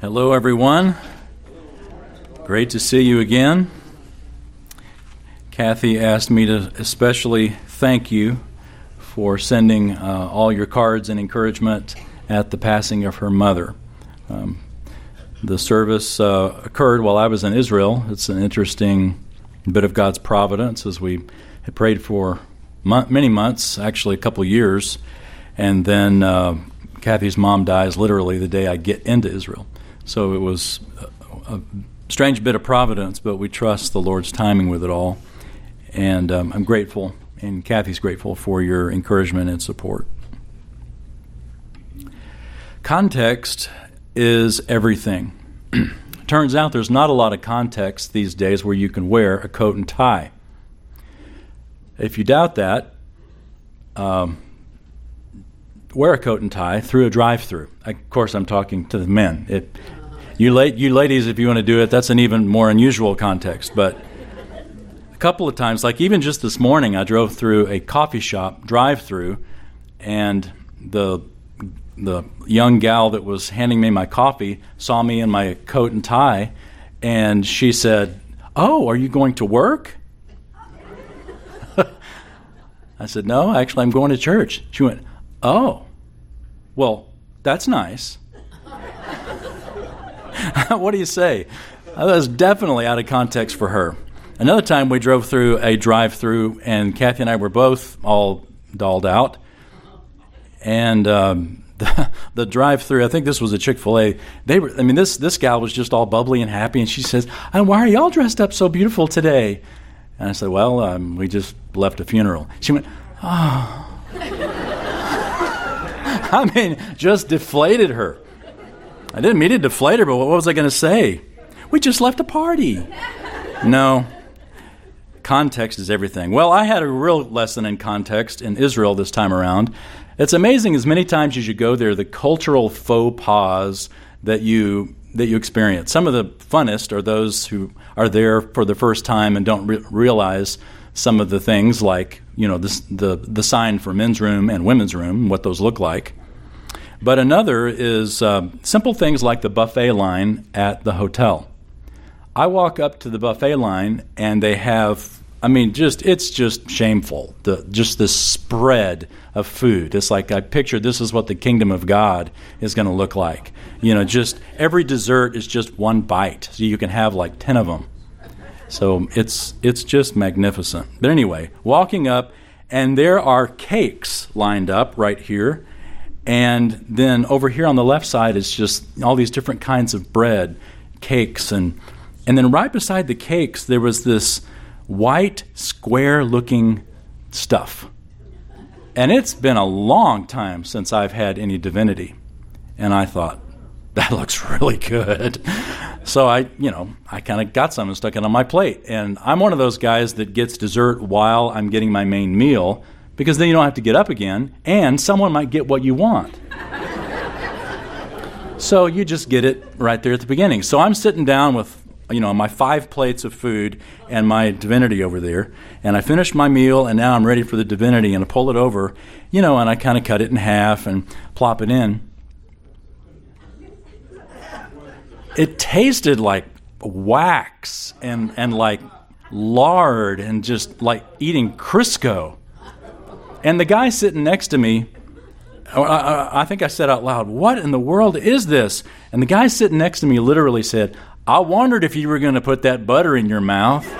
Hello, everyone. Great to see you again. Kathy asked me to especially thank you for sending uh, all your cards and encouragement at the passing of her mother. Um, the service uh, occurred while I was in Israel. It's an interesting bit of God's providence as we had prayed for many months, actually a couple years, and then uh, Kathy's mom dies literally the day I get into Israel. So it was a, strange bit of providence, but we trust the Lord's timing with it all. And um, I'm grateful, and Kathy's grateful for your encouragement and support. Context is everything. Turns out there's not a lot of context these days where you can wear a coat and tie. If you doubt that, um, wear a coat and tie through a drive-through. Of course, I'm talking to the men. It, you, la- you ladies, if you want to do it, that's an even more unusual context. But a couple of times, like even just this morning, I drove through a coffee shop drive-through, and the the young gal that was handing me my coffee saw me in my coat and tie, and she said, "Oh, are you going to work?" I said, No, actually, I'm going to church. She went, Oh, well, that's nice. what do you say? That was definitely out of context for her. Another time we drove through a drive through, and Kathy and I were both all dolled out. And um, the, the drive through, I think this was a Chick fil A, they were, I mean, this, this gal was just all bubbly and happy, and she says, and Why are y'all dressed up so beautiful today? And I said, Well, um, we just left a funeral. She went, Oh. I mean, just deflated her. I didn't mean to deflate her, but what was I going to say? We just left a party. No. Context is everything. Well, I had a real lesson in context in Israel this time around. It's amazing as many times as you go there, the cultural faux pas that you that you experience. Some of the funnest are those who are there for the first time and don't re- realize some of the things like you know the the sign for men's room and women's room, what those look like. But another is uh, simple things like the buffet line at the hotel. I walk up to the buffet line and they have I mean, just it's just shameful. The just this spread of food. It's like I picture this is what the kingdom of God is going to look like. You know, just every dessert is just one bite, so you can have like ten of them. So it's it's just magnificent. But anyway, walking up, and there are cakes lined up right here, and then over here on the left side is just all these different kinds of bread, cakes, and and then right beside the cakes there was this white, square looking stuff. And it's been a long time since I've had any divinity. And I thought, that looks really good. So I, you know, I kind of got some and stuck it on my plate. And I'm one of those guys that gets dessert while I'm getting my main meal because then you don't have to get up again and someone might get what you want. so you just get it right there at the beginning. So I'm sitting down with you know, my five plates of food and my divinity over there. And I finished my meal, and now I'm ready for the divinity. And I pull it over, you know, and I kind of cut it in half and plop it in. It tasted like wax and, and like lard and just like eating Crisco. And the guy sitting next to me, I, I, think I said out loud, What in the world is this? And the guy sitting next to me literally said, I wondered if you were going to put that butter in your mouth.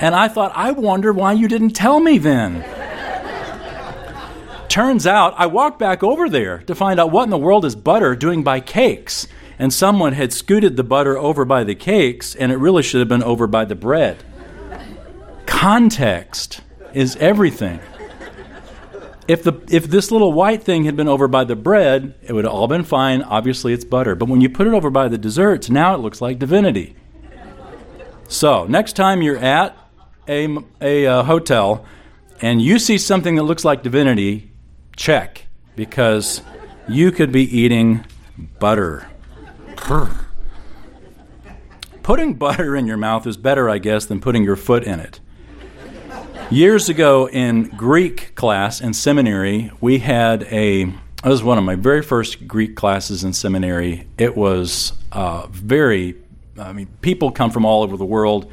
and I thought, I wonder why you didn't tell me then. Turns out I walked back over there to find out what in the world is butter doing by cakes. And someone had scooted the butter over by the cakes, and it really should have been over by the bread. Context is everything if the if this little white thing had been over by the bread, it would have all been fine. Obviously, it's butter. But when you put it over by the desserts, now it looks like divinity. So next time you're at a, a uh, hotel and you see something that looks like divinity, check because you could be eating butter. Putting butter in your mouth is better, I guess, than putting your foot in it. Years ago in Greek class in seminary, we had a. It was one of my very first Greek classes in seminary. It was uh, very. I mean, people come from all over the world,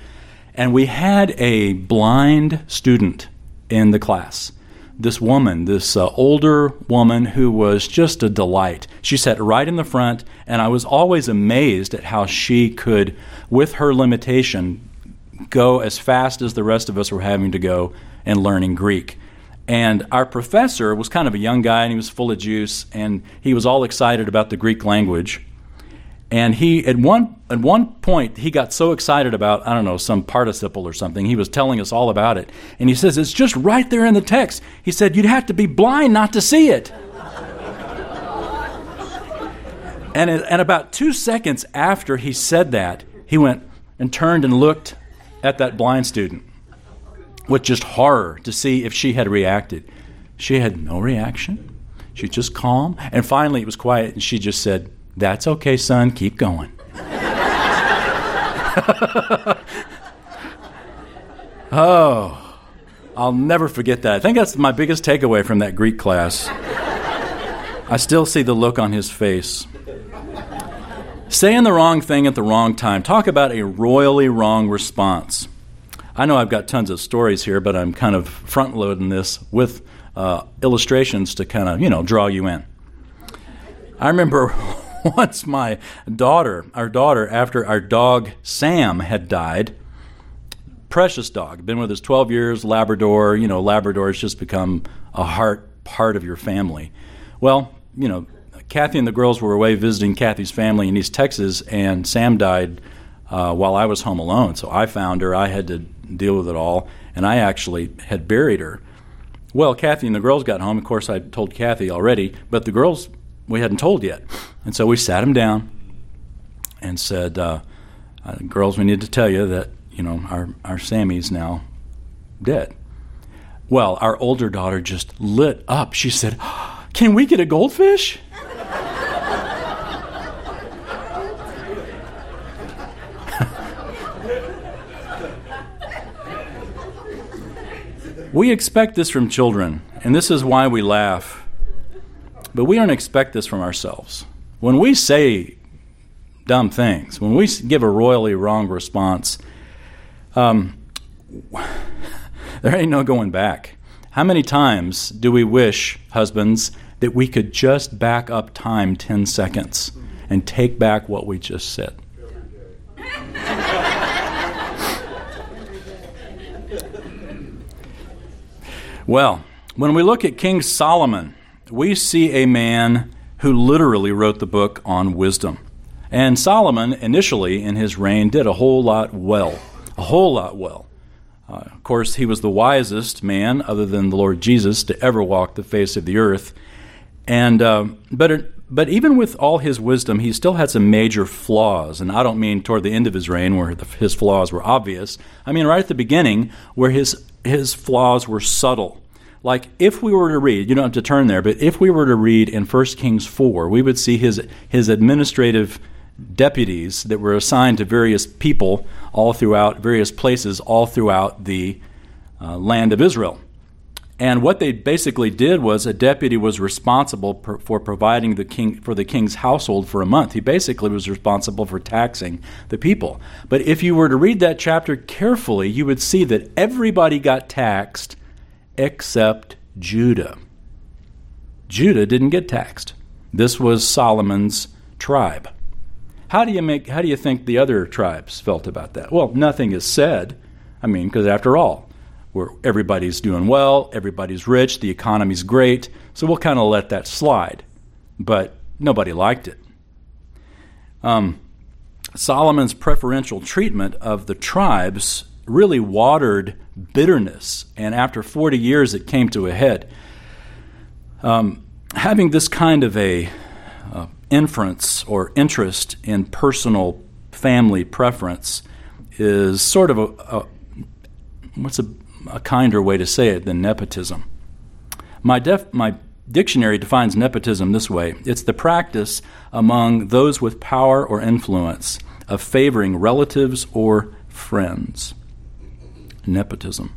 and we had a blind student in the class this woman, this uh, older woman who was just a delight. She sat right in the front, and I was always amazed at how she could, with her limitation, go as fast as the rest of us were having to go and learning Greek. And our professor was kind of a young guy, and he was full of juice, and he was all excited about the Greek language. And he at one at one point he got so excited about I don't know some participle or something. He was telling us all about it, and he says it's just right there in the text. He said you'd have to be blind not to see it. and and about two seconds after he said that, he went and turned and looked at that blind student with just horror to see if she had reacted. She had no reaction. She just calm, and finally it was quiet, and she just said that's okay, son. Keep going. oh, I'll never forget that. I think that's my biggest takeaway from that Greek class. I still see the look on his face. Saying the wrong thing at the wrong time. Talk about a royally wrong response. I know I've got tons of stories here, but I'm kind of front loading this with uh, illustrations to kind of, you know, draw you in. I remember once my daughter, our daughter, after our dog Sam had died, precious dog, been with us 12 years, Labrador, you know, Labrador has just become a heart part of your family. Well, you know, Kathy and the girls were away visiting Kathy's family in East Texas, and Sam died uh, while I was home alone. So I found her. I had to deal with it all, and I actually had buried her. Well, Kathy and the girls got home. Of course, I told Kathy already, but the girls we hadn't told yet. And so we sat him down and said, uh, uh, "Girls, we need to tell you that you know our our Sammy's now dead." Well, our older daughter just lit up. She said, "Can we get a goldfish?" we expect this from children, and this is why we laugh. But we don't expect this from ourselves. When we say dumb things, when we give a royally wrong response, um, there ain't no going back. How many times do we wish, husbands, that we could just back up time 10 seconds and take back what we just said? well, when we look at King Solomon, we see a man who literally wrote the book on wisdom. And Solomon, initially in his reign, did a whole lot well. A whole lot well. Uh, of course, he was the wisest man, other than the Lord Jesus, to ever walk the face of the earth. And uh, but it, but even with all his wisdom, he still had some major flaws. And I don't mean toward the end of his reign, where the, his flaws were obvious. I mean right at the beginning, where his his flaws were subtle like if we were to read, you don't have to turn there, but if we were to read in 1 Kings 4, we would see his, his administrative deputies that were assigned to various people all throughout various places all throughout the uh, land of Israel. And what they basically did was a deputy was responsible per, for providing the king for the king's household for a month. He basically was responsible for taxing the people. But if you were to read that chapter carefully, you would see that everybody got taxed except Judah. Judah didn't get taxed. This was Solomon's tribe. How do you make how do you think the other tribes felt about that? Well, nothing is said. I mean, because after all, where everybody's doing well, everybody's rich, the economy's great, so we'll kind of let that slide. But nobody liked it. Um, Solomon's preferential treatment of the tribes really watered bitterness, and after 40 years, it came to a head. Um, having this kind of a uh, inference or interest in personal family preference is sort of a, a what's a, a, kinder way to say it than nepotism. My, def, my dictionary defines nepotism this way it's the practice among those with power or influence of favoring relatives or friends nepotism.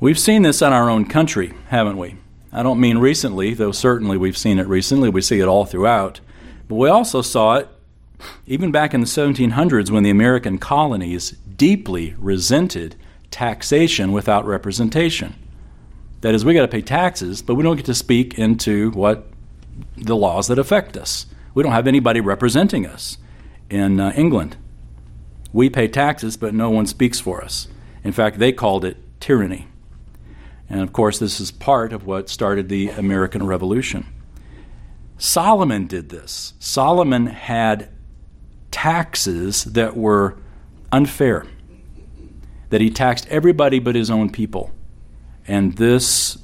We've seen this in our own country, haven't we? I don't mean recently, though certainly we've seen it recently. We see it all throughout. But we also saw it even back in the 1700s when the American colonies deeply resented taxation without representation. That is, we got to pay taxes, but we don't get to speak into what the laws that affect us. We don't have anybody representing us in uh, England. We pay taxes, but no one speaks for us. In fact, they called it tyranny. And of course, this is part of what started the American Revolution. Solomon did this. Solomon had taxes that were unfair, that he taxed everybody but his own people. And this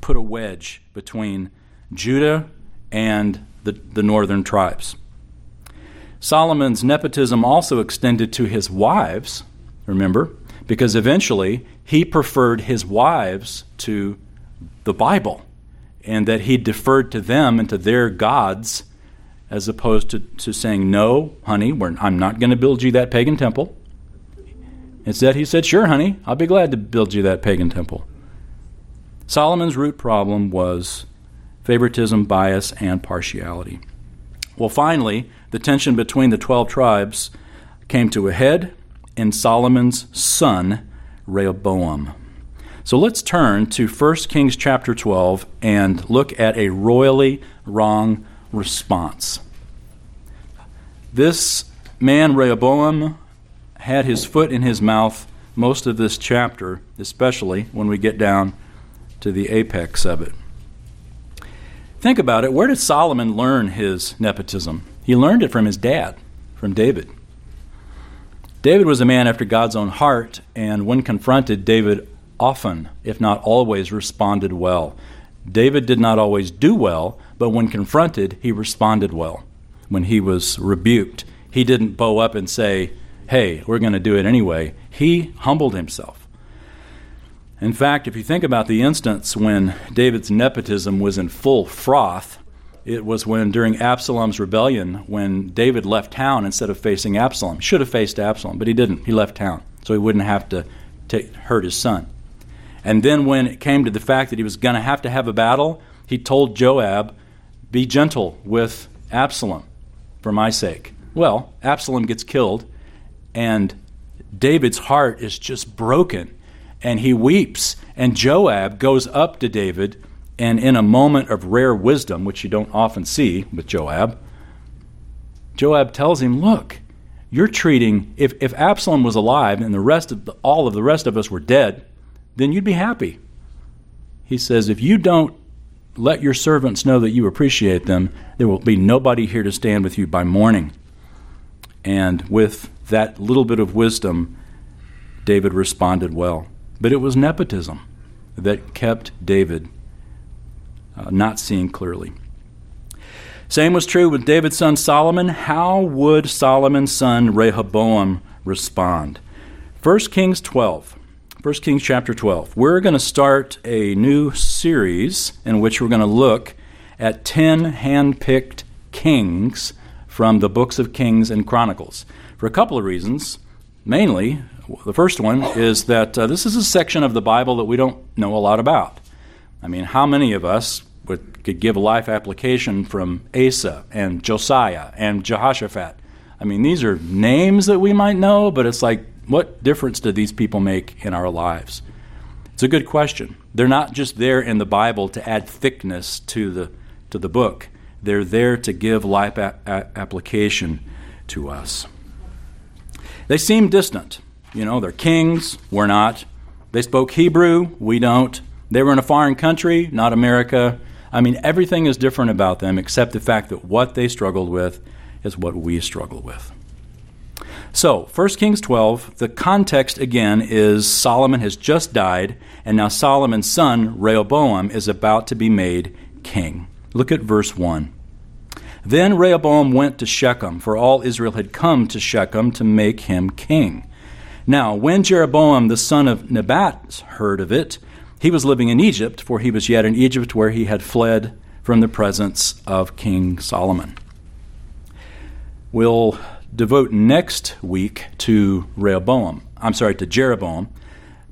put a wedge between Judah and the, the northern tribes. Solomon's nepotism also extended to his wives, remember, because eventually he preferred his wives to the Bible and that he deferred to them and to their gods as opposed to, to saying, No, honey, I'm not going to build you that pagan temple. Instead, he said, Sure, honey, I'll be glad to build you that pagan temple. Solomon's root problem was favoritism, bias, and partiality. Well, finally, the tension between the 12 tribes came to a head in Solomon's son, Rehoboam. So let's turn to 1 Kings chapter 12 and look at a royally wrong response. This man, Rehoboam, had his foot in his mouth most of this chapter, especially when we get down to the apex of it. Think about it. Where did Solomon learn his nepotism? He learned it from his dad, from David. David was a man after God's own heart, and when confronted, David often, if not always, responded well. David did not always do well, but when confronted, he responded well. When he was rebuked, he didn't bow up and say, Hey, we're going to do it anyway. He humbled himself. In fact, if you think about the instance when David's nepotism was in full froth, it was when during Absalom's rebellion, when David left town instead of facing Absalom. Should have faced Absalom, but he didn't. He left town so he wouldn't have to take, hurt his son. And then when it came to the fact that he was going to have to have a battle, he told Joab, Be gentle with Absalom for my sake. Well, Absalom gets killed, and David's heart is just broken and he weeps. And Joab goes up to David, and in a moment of rare wisdom, which you don't often see with Joab, Joab tells him, Look, you're treating, if, if Absalom was alive and the rest of the, all of the rest of us were dead, then you'd be happy. He says, If you don't let your servants know that you appreciate them, there will be nobody here to stand with you by morning. And with that little bit of wisdom, David responded well. But it was nepotism that kept David uh, not seeing clearly. Same was true with David's son Solomon. How would Solomon's son Rehoboam respond? 1 Kings 12. 1 Kings chapter 12. We're going to start a new series in which we're going to look at 10 hand-picked kings from the books of Kings and Chronicles. For a couple of reasons. Mainly, the first one is that uh, this is a section of the Bible that we don't know a lot about. I mean, how many of us would, could give life application from Asa and Josiah and Jehoshaphat? I mean, these are names that we might know, but it's like, what difference do these people make in our lives? It's a good question. They're not just there in the Bible to add thickness to the, to the book, they're there to give life a- a- application to us. They seem distant. You know, they're kings, we're not. They spoke Hebrew, we don't. They were in a foreign country, not America. I mean, everything is different about them except the fact that what they struggled with is what we struggle with. So, 1 Kings 12, the context again is Solomon has just died, and now Solomon's son, Rehoboam, is about to be made king. Look at verse 1. Then Rehoboam went to Shechem, for all Israel had come to Shechem to make him king. Now, when Jeroboam the son of Nebat heard of it, he was living in Egypt, for he was yet in Egypt where he had fled from the presence of King Solomon. We'll devote next week to Rehoboam. I'm sorry, to Jeroboam.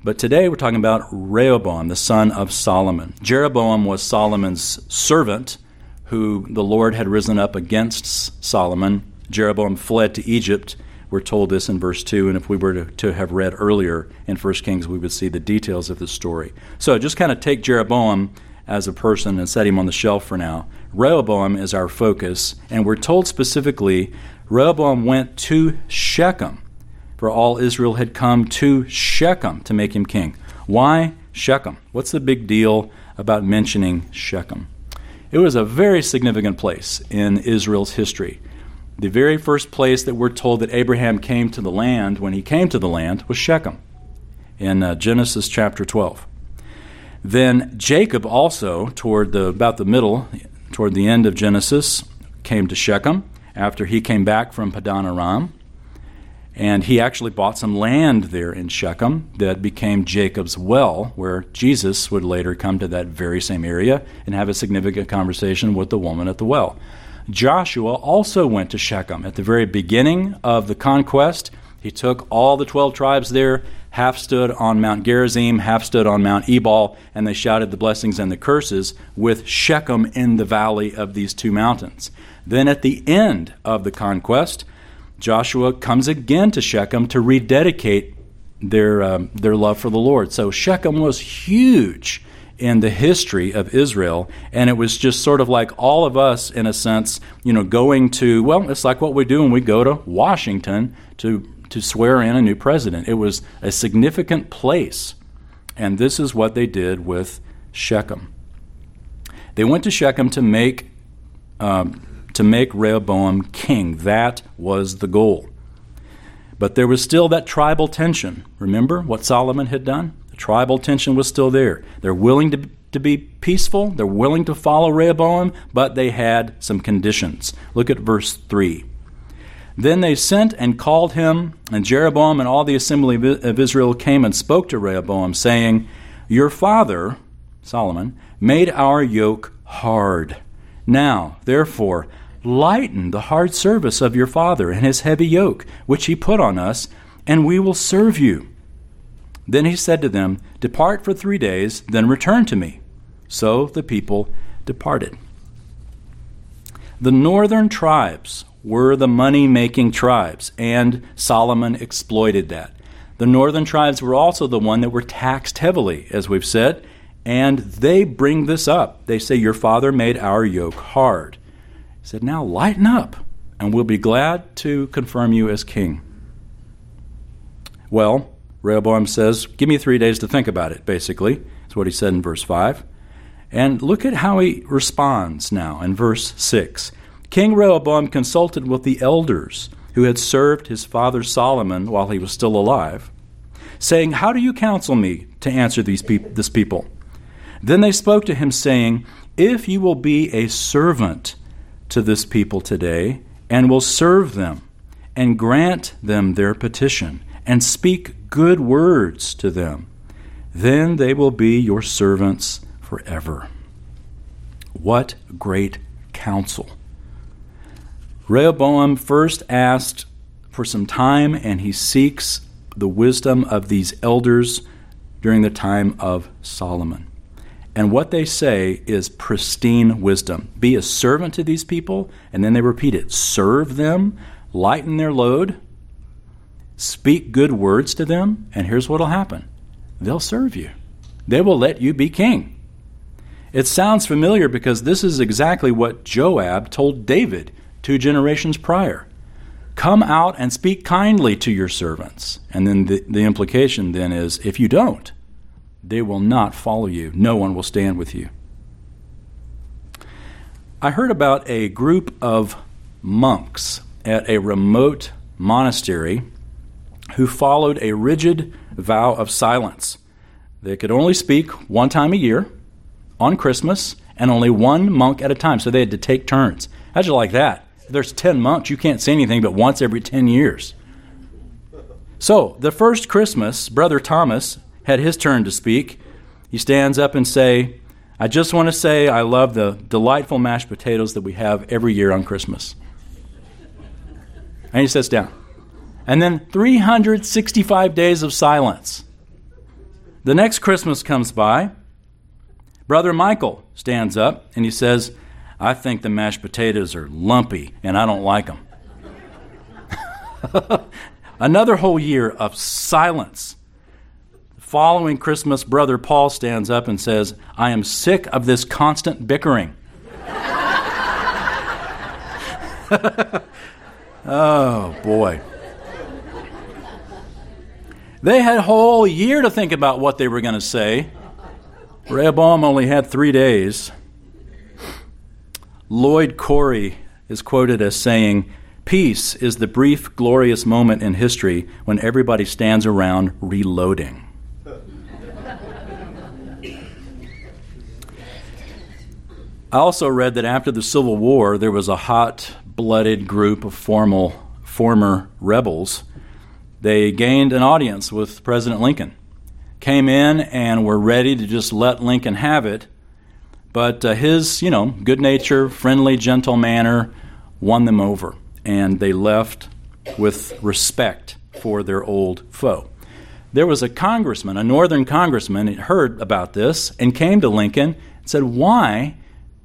But today we're talking about Rehoboam, the son of Solomon. Jeroboam was Solomon's servant who the Lord had risen up against Solomon. Jeroboam fled to Egypt. We're told this in verse 2, and if we were to, to have read earlier in 1 Kings, we would see the details of the story. So just kind of take Jeroboam as a person and set him on the shelf for now. Rehoboam is our focus, and we're told specifically Rehoboam went to Shechem, for all Israel had come to Shechem to make him king. Why Shechem? What's the big deal about mentioning Shechem? It was a very significant place in Israel's history. The very first place that we're told that Abraham came to the land, when he came to the land, was Shechem in uh, Genesis chapter 12. Then Jacob also, toward the about the middle, toward the end of Genesis, came to Shechem after he came back from Padan Aram. And he actually bought some land there in Shechem that became Jacob's well, where Jesus would later come to that very same area and have a significant conversation with the woman at the well. Joshua also went to Shechem at the very beginning of the conquest. He took all the 12 tribes there, half stood on Mount Gerizim, half stood on Mount Ebal, and they shouted the blessings and the curses with Shechem in the valley of these two mountains. Then at the end of the conquest, Joshua comes again to Shechem to rededicate their, um, their love for the Lord. So Shechem was huge in the history of Israel, and it was just sort of like all of us, in a sense, you know, going to, well, it's like what we do when we go to Washington to, to swear in a new president. It was a significant place, and this is what they did with Shechem. They went to Shechem to make um, to make Rehoboam king. That was the goal. But there was still that tribal tension. Remember what Solomon had done? Tribal tension was still there. They're willing to, to be peaceful, they're willing to follow Rehoboam, but they had some conditions. Look at verse 3. Then they sent and called him, and Jeroboam and all the assembly of Israel came and spoke to Rehoboam, saying, Your father, Solomon, made our yoke hard. Now, therefore, Lighten the hard service of your father and his heavy yoke, which he put on us, and we will serve you. Then he said to them, Depart for three days, then return to me. So the people departed. The northern tribes were the money making tribes, and Solomon exploited that. The northern tribes were also the one that were taxed heavily, as we've said, and they bring this up. They say, Your father made our yoke hard He said, Now lighten up, and we'll be glad to confirm you as king. Well, Rehoboam says, Give me three days to think about it, basically. That's what he said in verse 5. And look at how he responds now in verse 6. King Rehoboam consulted with the elders who had served his father Solomon while he was still alive, saying, How do you counsel me to answer these peop- this people? Then they spoke to him, saying, If you will be a servant to this people today and will serve them and grant them their petition and speak good words to them. Then they will be your servants forever. What great counsel! Rehoboam first asked for some time and he seeks the wisdom of these elders during the time of Solomon. And what they say is pristine wisdom. Be a servant to these people, and then they repeat it serve them, lighten their load, speak good words to them, and here's what will happen they'll serve you. They will let you be king. It sounds familiar because this is exactly what Joab told David two generations prior. Come out and speak kindly to your servants. And then the, the implication then is if you don't, they will not follow you. No one will stand with you. I heard about a group of monks at a remote monastery who followed a rigid vow of silence. They could only speak one time a year on Christmas and only one monk at a time, so they had to take turns. How'd you like that? There's 10 monks, you can't say anything but once every 10 years. So, the first Christmas, Brother Thomas had his turn to speak, he stands up and say, I just want to say I love the delightful mashed potatoes that we have every year on Christmas. And he sits down. And then 365 days of silence. The next Christmas comes by. Brother Michael stands up and he says, I think the mashed potatoes are lumpy and I don't like them. Another whole year of silence. Following Christmas, Brother Paul stands up and says, I am sick of this constant bickering. oh, boy. They had a whole year to think about what they were going to say. Rehoboam only had three days. Lloyd Corey is quoted as saying, Peace is the brief, glorious moment in history when everybody stands around reloading. I also read that after the Civil War, there was a hot blooded group of formal, former rebels. They gained an audience with President Lincoln, came in and were ready to just let Lincoln have it. But uh, his, you know, good nature, friendly, gentle manner won them over, and they left with respect for their old foe. There was a congressman, a northern congressman, heard about this and came to Lincoln and said, Why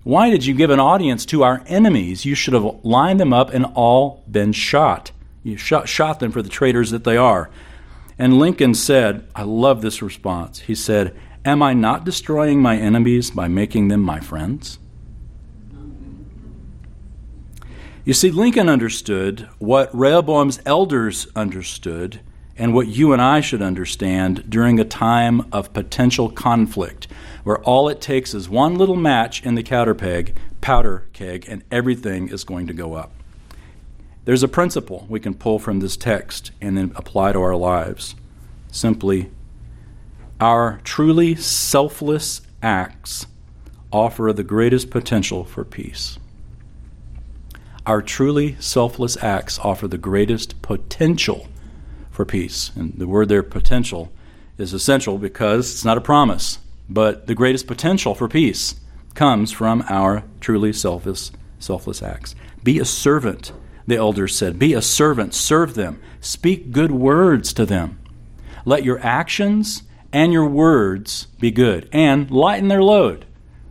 why did you give an audience to our enemies? You should have lined them up and all been shot. You shot, shot them for the traitors that they are. And Lincoln said, I love this response. He said, Am I not destroying my enemies by making them my friends? You see, Lincoln understood what Rehoboam's elders understood and what you and I should understand during a time of potential conflict where all it takes is one little match in the powder powder keg, and everything is going to go up. There's a principle we can pull from this text and then apply to our lives. Simply, our truly selfless acts offer the greatest potential for peace. Our truly selfless acts offer the greatest potential for peace. And the word there, potential, is essential because it's not a promise. But the greatest potential for peace comes from our truly selfless, selfless acts. Be a servant, the elders said. Be a servant, serve them, speak good words to them. Let your actions and your words be good, and lighten their load.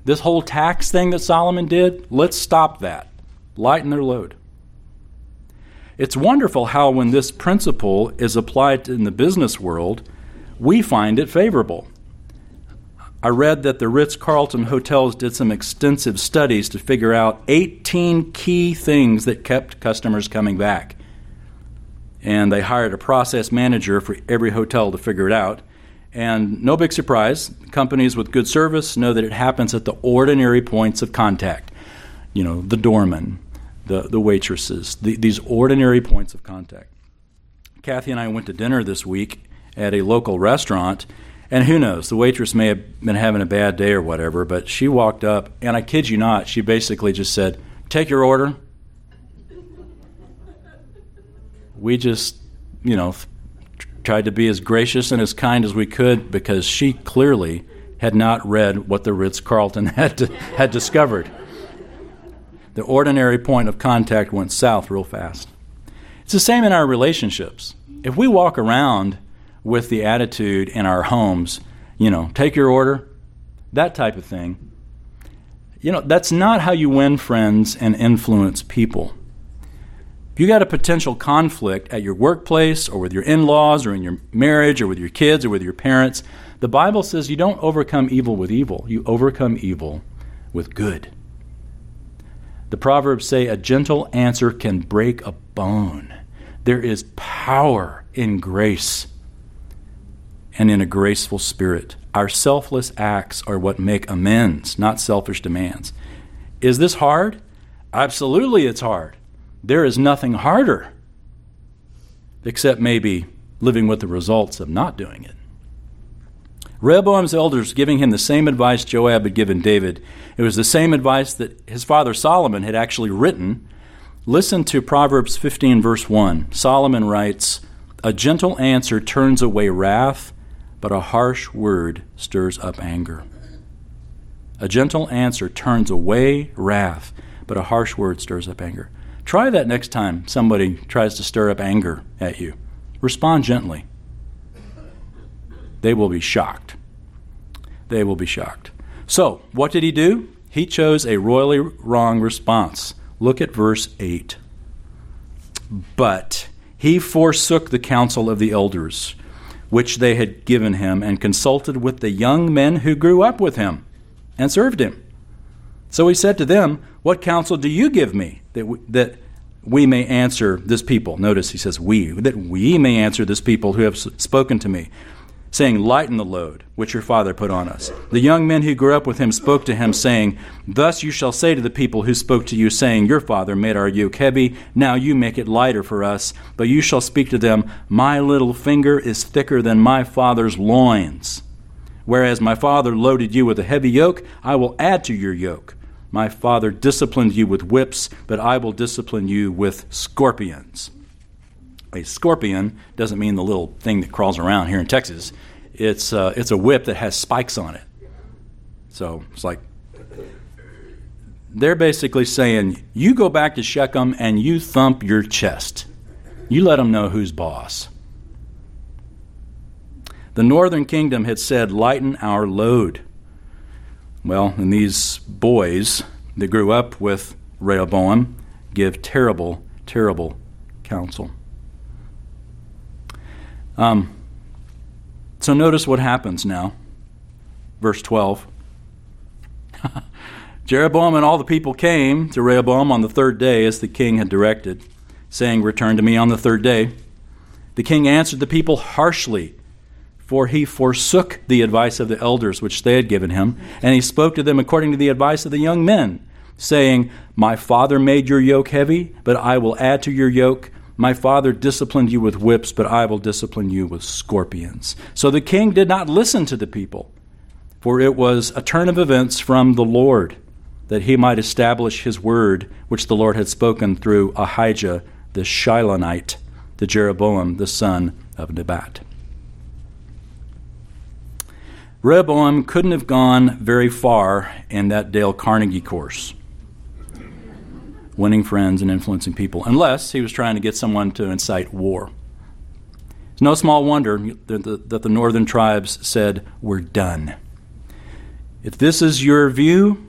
This whole tax thing that Solomon did, let's stop that. Lighten their load. It's wonderful how, when this principle is applied in the business world, we find it favorable. I read that the Ritz Carlton hotels did some extensive studies to figure out 18 key things that kept customers coming back. And they hired a process manager for every hotel to figure it out. And no big surprise, companies with good service know that it happens at the ordinary points of contact. You know, the doorman, the, the waitresses, the, these ordinary points of contact. Kathy and I went to dinner this week at a local restaurant and who knows, the waitress may have been having a bad day or whatever, but she walked up, and I kid you not, she basically just said, Take your order. We just, you know, tried to be as gracious and as kind as we could because she clearly had not read what the Ritz Carlton had, had discovered. The ordinary point of contact went south real fast. It's the same in our relationships. If we walk around with the attitude in our homes, you know, take your order, that type of thing. You know, that's not how you win friends and influence people. If you got a potential conflict at your workplace or with your in laws or in your marriage or with your kids or with your parents, the Bible says you don't overcome evil with evil, you overcome evil with good. The Proverbs say a gentle answer can break a bone. There is power in grace and in a graceful spirit. Our selfless acts are what make amends, not selfish demands. Is this hard? Absolutely, it's hard. There is nothing harder except maybe living with the results of not doing it. Rehoboam's elders giving him the same advice Joab had given David. It was the same advice that his father Solomon had actually written. Listen to Proverbs 15, verse 1. Solomon writes, A gentle answer turns away wrath, but a harsh word stirs up anger. A gentle answer turns away wrath, but a harsh word stirs up anger. Try that next time somebody tries to stir up anger at you. Respond gently. They will be shocked they will be shocked. So, what did he do? He chose a royally wrong response. Look at verse 8. But he forsook the counsel of the elders, which they had given him, and consulted with the young men who grew up with him and served him. So he said to them, What counsel do you give me that we, that we may answer this people? Notice he says, We, that we may answer this people who have spoken to me saying, Lighten the load which your father put on us. The young men who grew up with him spoke to him, saying, Thus you shall say to the people who spoke to you, saying, Your father made our yoke heavy, now you make it lighter for us. But you shall speak to them, My little finger is thicker than my father's loins. Whereas my father loaded you with a heavy yoke, I will add to your yoke. My father disciplined you with whips, but I will discipline you with scorpions a scorpion doesn't mean the little thing that crawls around here in Texas. It's, uh, it's a whip that has spikes on it. So it's like they're basically saying, you go back to Shechem and you thump your chest. You let them know who's boss. The northern kingdom had said, lighten our load. Well, and these boys that grew up with Rehoboam give terrible, terrible counsel. Um, so notice what happens now. Verse 12. Jeroboam and all the people came to Rehoboam on the third day as the king had directed, saying, Return to me on the third day. The king answered the people harshly, for he forsook the advice of the elders which they had given him, and he spoke to them according to the advice of the young men, saying, My father made your yoke heavy, but I will add to your yoke. My father disciplined you with whips, but I will discipline you with scorpions. So the king did not listen to the people, for it was a turn of events from the Lord that he might establish his word, which the Lord had spoken through Ahijah the Shilonite to Jeroboam the son of Nebat. Rehoboam couldn't have gone very far in that Dale Carnegie course winning friends and influencing people, unless he was trying to get someone to incite war. It's no small wonder that the, that the northern tribes said, We're done. If this is your view,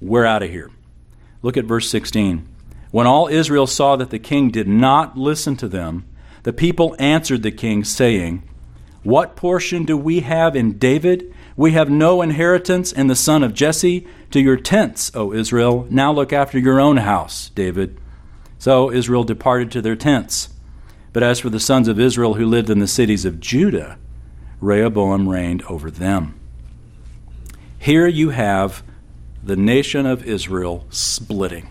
we're out of here. Look at verse 16. When all Israel saw that the king did not listen to them, the people answered the king, saying, What portion do we have in David? We have no inheritance in the son of Jesse. To your tents, O Israel. Now look after your own house, David. So Israel departed to their tents. But as for the sons of Israel who lived in the cities of Judah, Rehoboam reigned over them. Here you have the nation of Israel splitting.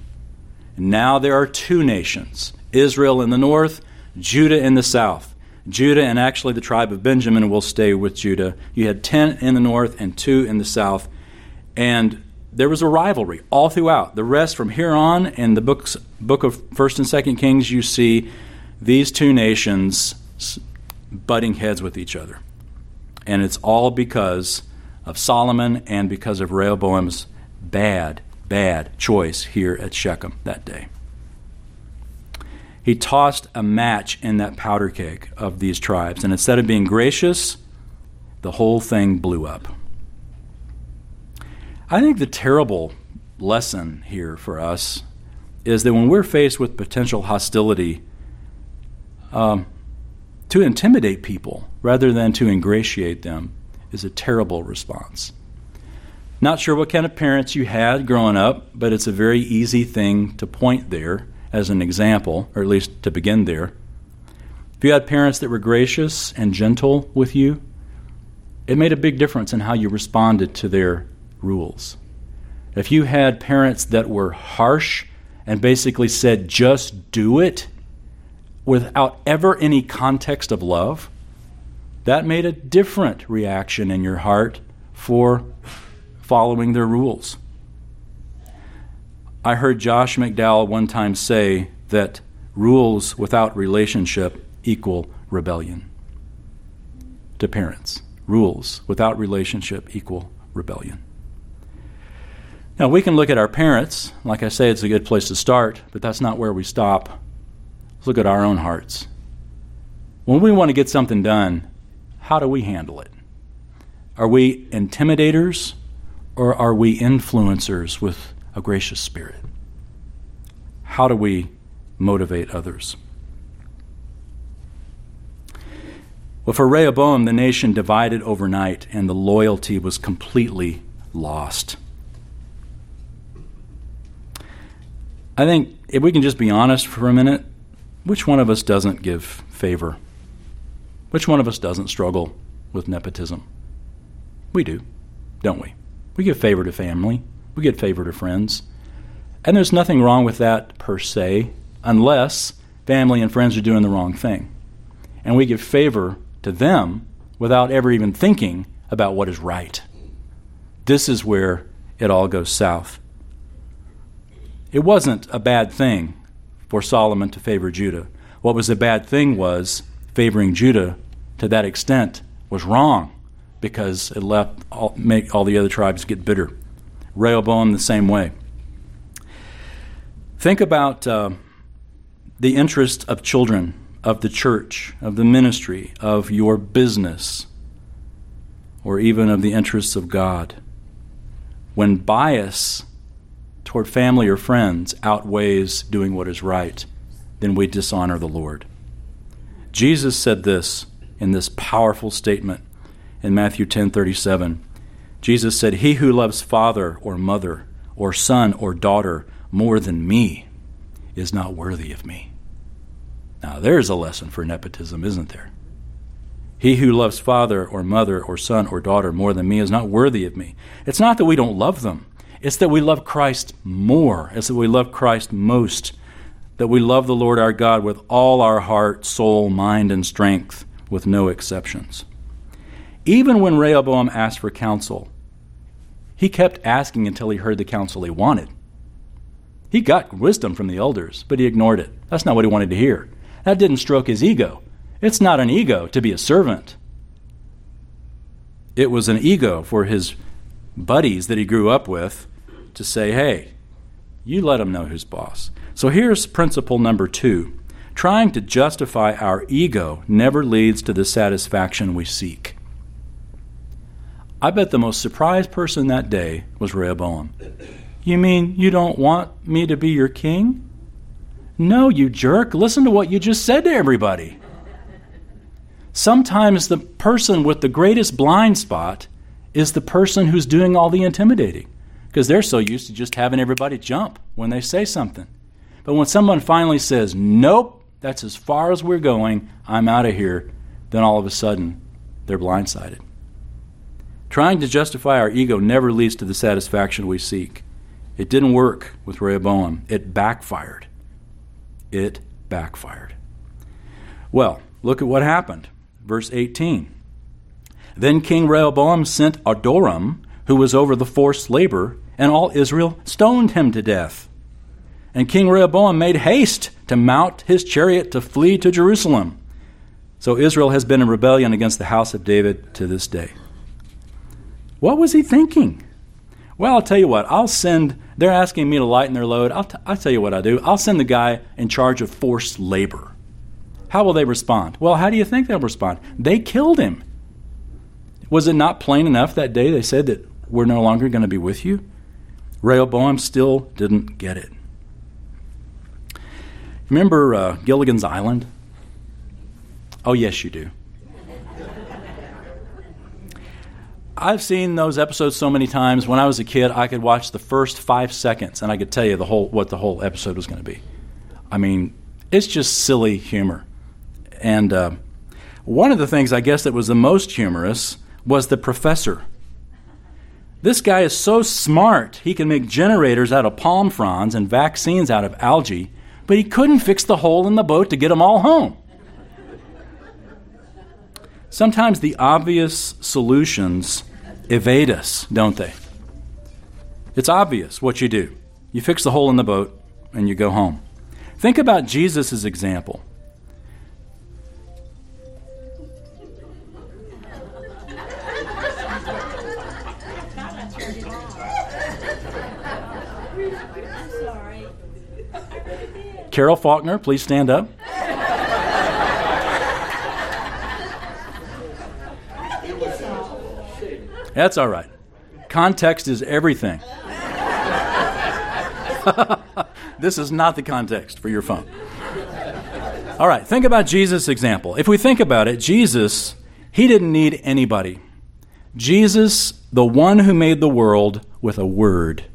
Now there are two nations Israel in the north, Judah in the south. Judah and actually the tribe of Benjamin will stay with Judah. You had 10 in the north and 2 in the south. And there was a rivalry all throughout. The rest, from here on, in the books, book of First and Second Kings, you see these two nations butting heads with each other, and it's all because of Solomon and because of Rehoboam's bad, bad choice here at Shechem that day. He tossed a match in that powder keg of these tribes, and instead of being gracious, the whole thing blew up. I think the terrible lesson here for us is that when we're faced with potential hostility, um, to intimidate people rather than to ingratiate them is a terrible response. Not sure what kind of parents you had growing up, but it's a very easy thing to point there as an example, or at least to begin there. If you had parents that were gracious and gentle with you, it made a big difference in how you responded to their rules. If you had parents that were harsh and basically said, just do it without ever any context of love, that made a different reaction in your heart for following their rules. I heard Josh McDowell one time say that rules without relationship equal rebellion. To parents, rules without relationship equal rebellion. Now, we can look at our parents. Like I say, it's a good place to start, but that's not where we stop. Let's look at our own hearts. When we want to get something done, how do we handle it? Are we intimidators or are we influencers with a gracious spirit? How do we motivate others? Well, for Rehoboam, the nation divided overnight and the loyalty was completely lost. I think if we can just be honest for a minute, which one of us doesn't give favor? Which one of us doesn't struggle with nepotism? We do, don't we? We give favor to family, we give favor to friends. And there's nothing wrong with that per se, unless family and friends are doing the wrong thing. And we give favor to them without ever even thinking about what is right. This is where it all goes south. It wasn't a bad thing for Solomon to favor Judah. What was a bad thing was favoring Judah to that extent was wrong because it left all, make all the other tribes get bitter. Rehoboam the same way. Think about uh, the interest of children, of the church, of the ministry, of your business, or even of the interests of God. When bias toward family or friends outweighs doing what is right, then we dishonor the Lord. Jesus said this in this powerful statement in Matthew 10:37. Jesus said, "He who loves father or mother or son or daughter more than me is not worthy of me. Now, there's a lesson for nepotism, isn't there? He who loves father or mother or son or daughter more than me is not worthy of me. It's not that we don't love them, it's that we love Christ more, it's that we love Christ most, that we love the Lord our God with all our heart, soul, mind, and strength, with no exceptions. Even when Rehoboam asked for counsel, he kept asking until he heard the counsel he wanted. He got wisdom from the elders, but he ignored it. That's not what he wanted to hear. That didn't stroke his ego. It's not an ego to be a servant. It was an ego for his buddies that he grew up with to say, hey, you let him know who's boss. So here's principle number two trying to justify our ego never leads to the satisfaction we seek. I bet the most surprised person that day was Rehoboam. You mean you don't want me to be your king? No, you jerk. Listen to what you just said to everybody. Sometimes the person with the greatest blind spot is the person who's doing all the intimidating because they're so used to just having everybody jump when they say something. But when someone finally says, Nope, that's as far as we're going, I'm out of here, then all of a sudden they're blindsided. Trying to justify our ego never leads to the satisfaction we seek. It didn't work with Rehoboam. It backfired. It backfired. Well, look at what happened. Verse 18. Then King Rehoboam sent Adoram, who was over the forced labor, and all Israel stoned him to death. And King Rehoboam made haste to mount his chariot to flee to Jerusalem. So Israel has been in rebellion against the house of David to this day. What was he thinking? Well, I'll tell you what, I'll send, they're asking me to lighten their load. I'll, t- I'll tell you what I do. I'll send the guy in charge of forced labor. How will they respond? Well, how do you think they'll respond? They killed him. Was it not plain enough that day they said that we're no longer going to be with you? Rehoboam still didn't get it. Remember uh, Gilligan's Island? Oh, yes, you do. I've seen those episodes so many times. When I was a kid, I could watch the first five seconds and I could tell you the whole what the whole episode was going to be. I mean, it's just silly humor. And uh, one of the things I guess that was the most humorous was the professor. This guy is so smart, he can make generators out of palm fronds and vaccines out of algae, but he couldn't fix the hole in the boat to get them all home. Sometimes the obvious solutions evade us, don't they? It's obvious what you do. You fix the hole in the boat and you go home. Think about Jesus' example. Carol Faulkner, please stand up. That's all right. Context is everything. this is not the context for your phone. All right, think about Jesus' example. If we think about it, Jesus, he didn't need anybody. Jesus, the one who made the world with a word,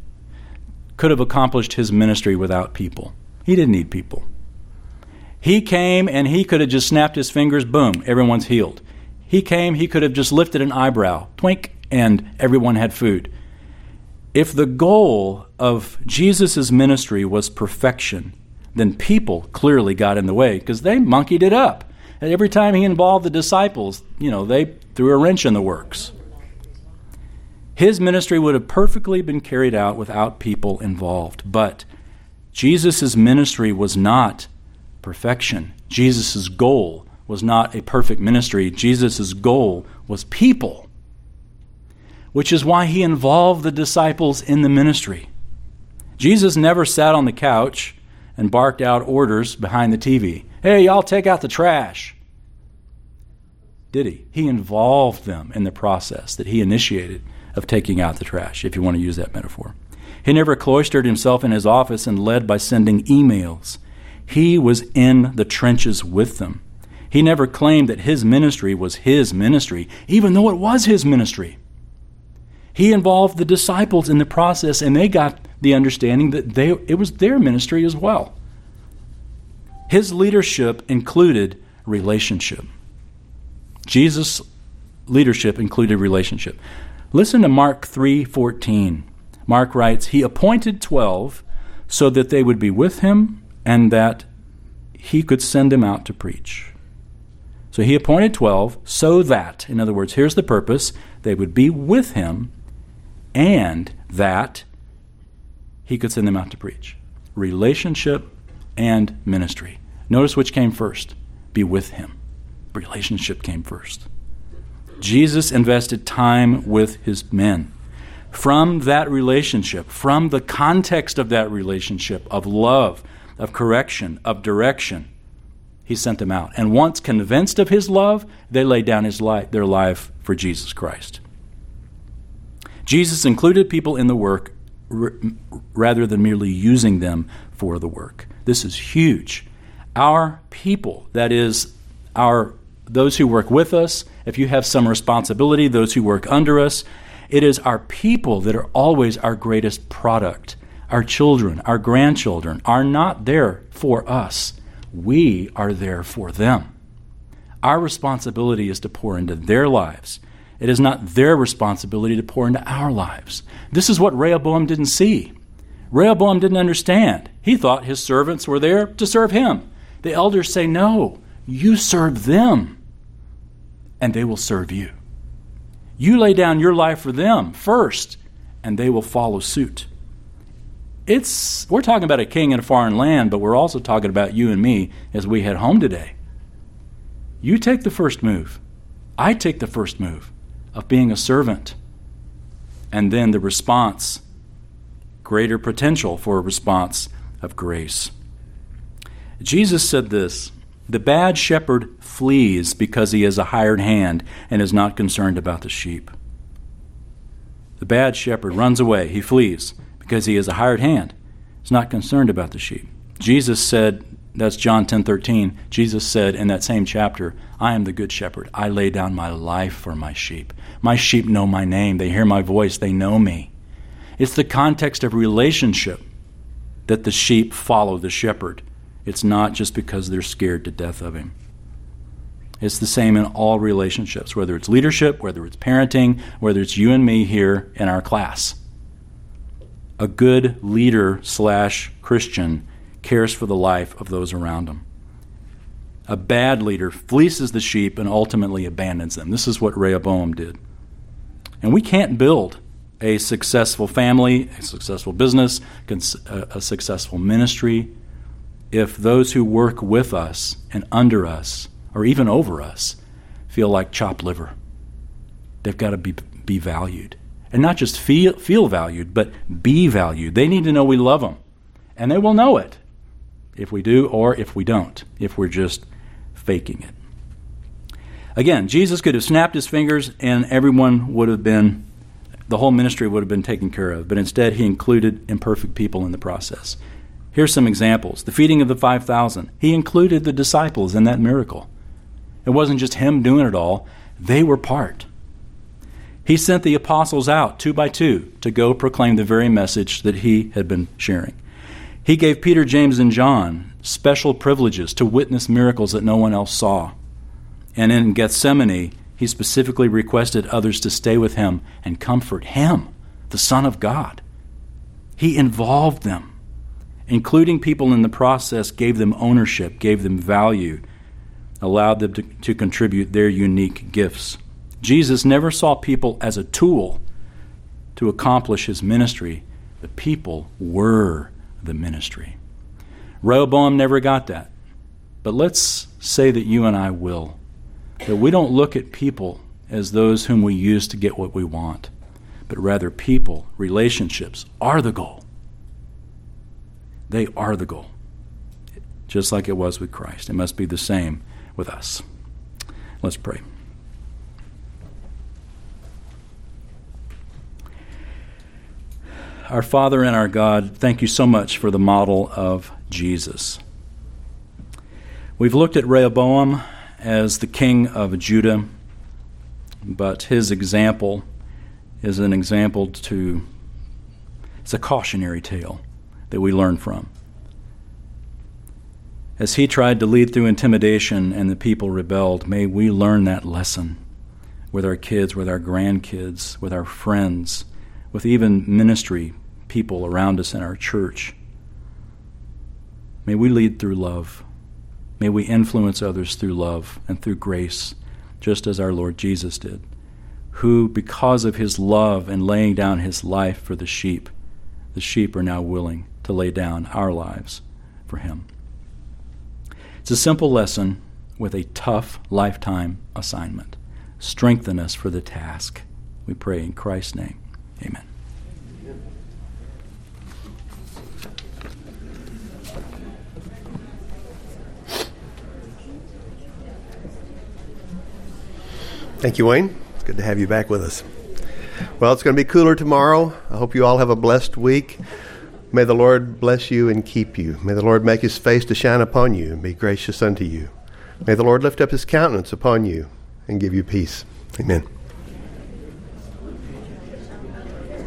could have accomplished his ministry without people. He didn't need people. He came and he could have just snapped his fingers, boom, everyone's healed. He came, he could have just lifted an eyebrow, twink, and everyone had food. If the goal of Jesus' ministry was perfection, then people clearly got in the way because they monkeyed it up. And every time he involved the disciples, you know, they threw a wrench in the works. His ministry would have perfectly been carried out without people involved. But Jesus' ministry was not perfection. Jesus' goal was not a perfect ministry. Jesus' goal was people, which is why he involved the disciples in the ministry. Jesus never sat on the couch and barked out orders behind the TV. Hey, y'all take out the trash. Did he? He involved them in the process that he initiated of taking out the trash, if you want to use that metaphor. He never cloistered himself in his office and led by sending emails. He was in the trenches with them. He never claimed that his ministry was his ministry, even though it was his ministry. He involved the disciples in the process, and they got the understanding that they, it was their ministry as well. His leadership included relationship. Jesus' leadership included relationship. Listen to Mark 3:14. Mark writes, "He appointed 12 so that they would be with him and that he could send them out to preach." So he appointed 12 so that, in other words, here's the purpose, they would be with him and that he could send them out to preach. Relationship and ministry. Notice which came first. Be with him. Relationship came first. Jesus invested time with his men. From that relationship, from the context of that relationship of love, of correction, of direction, he sent them out. And once convinced of his love, they laid down his their life for Jesus Christ. Jesus included people in the work rather than merely using them for the work. This is huge. Our people, that is, our those who work with us, if you have some responsibility, those who work under us, it is our people that are always our greatest product. Our children, our grandchildren are not there for us. We are there for them. Our responsibility is to pour into their lives. It is not their responsibility to pour into our lives. This is what Rehoboam didn't see. Rehoboam didn't understand. He thought his servants were there to serve him. The elders say, No, you serve them, and they will serve you. You lay down your life for them first, and they will follow suit. It's, we're talking about a king in a foreign land, but we're also talking about you and me as we head home today. You take the first move. I take the first move of being a servant. And then the response, greater potential for a response of grace. Jesus said this The bad shepherd flees because he is a hired hand and is not concerned about the sheep. The bad shepherd runs away, he flees because he is a hired hand. He's not concerned about the sheep. Jesus said, that's John 10:13. Jesus said in that same chapter, "I am the good shepherd. I lay down my life for my sheep. My sheep know my name. They hear my voice. They know me." It's the context of relationship that the sheep follow the shepherd. It's not just because they're scared to death of him. It's the same in all relationships, whether it's leadership, whether it's parenting, whether it's you and me here in our class. A good leader slash Christian cares for the life of those around him. A bad leader fleeces the sheep and ultimately abandons them. This is what Rehoboam did. And we can't build a successful family, a successful business, a successful ministry if those who work with us and under us or even over us feel like chopped liver. They've got to be, be valued. And not just feel, feel valued, but be valued. They need to know we love them. And they will know it if we do or if we don't, if we're just faking it. Again, Jesus could have snapped his fingers and everyone would have been the whole ministry would have been taken care of, but instead he included imperfect people in the process. Here's some examples. The feeding of the 5,000. He included the disciples in that miracle. It wasn't just him doing it all, they were part. He sent the apostles out two by two to go proclaim the very message that he had been sharing. He gave Peter, James, and John special privileges to witness miracles that no one else saw. And in Gethsemane, he specifically requested others to stay with him and comfort him, the Son of God. He involved them. Including people in the process gave them ownership, gave them value, allowed them to, to contribute their unique gifts. Jesus never saw people as a tool to accomplish his ministry. The people were the ministry. Rehoboam never got that. But let's say that you and I will. That we don't look at people as those whom we use to get what we want, but rather people, relationships, are the goal. They are the goal. Just like it was with Christ. It must be the same with us. Let's pray. Our Father and our God, thank you so much for the model of Jesus. We've looked at Rehoboam as the king of Judah, but his example is an example to, it's a cautionary tale that we learn from. As he tried to lead through intimidation and the people rebelled, may we learn that lesson with our kids, with our grandkids, with our friends, with even ministry people around us in our church. May we lead through love. May we influence others through love and through grace, just as our Lord Jesus did, who, because of his love and laying down his life for the sheep, the sheep are now willing to lay down our lives for him. It's a simple lesson with a tough lifetime assignment. Strengthen us for the task. We pray in Christ's name. Amen. Thank you, Wayne. It's good to have you back with us. Well, it's going to be cooler tomorrow. I hope you all have a blessed week. May the Lord bless you and keep you. May the Lord make his face to shine upon you and be gracious unto you. May the Lord lift up his countenance upon you and give you peace. Amen.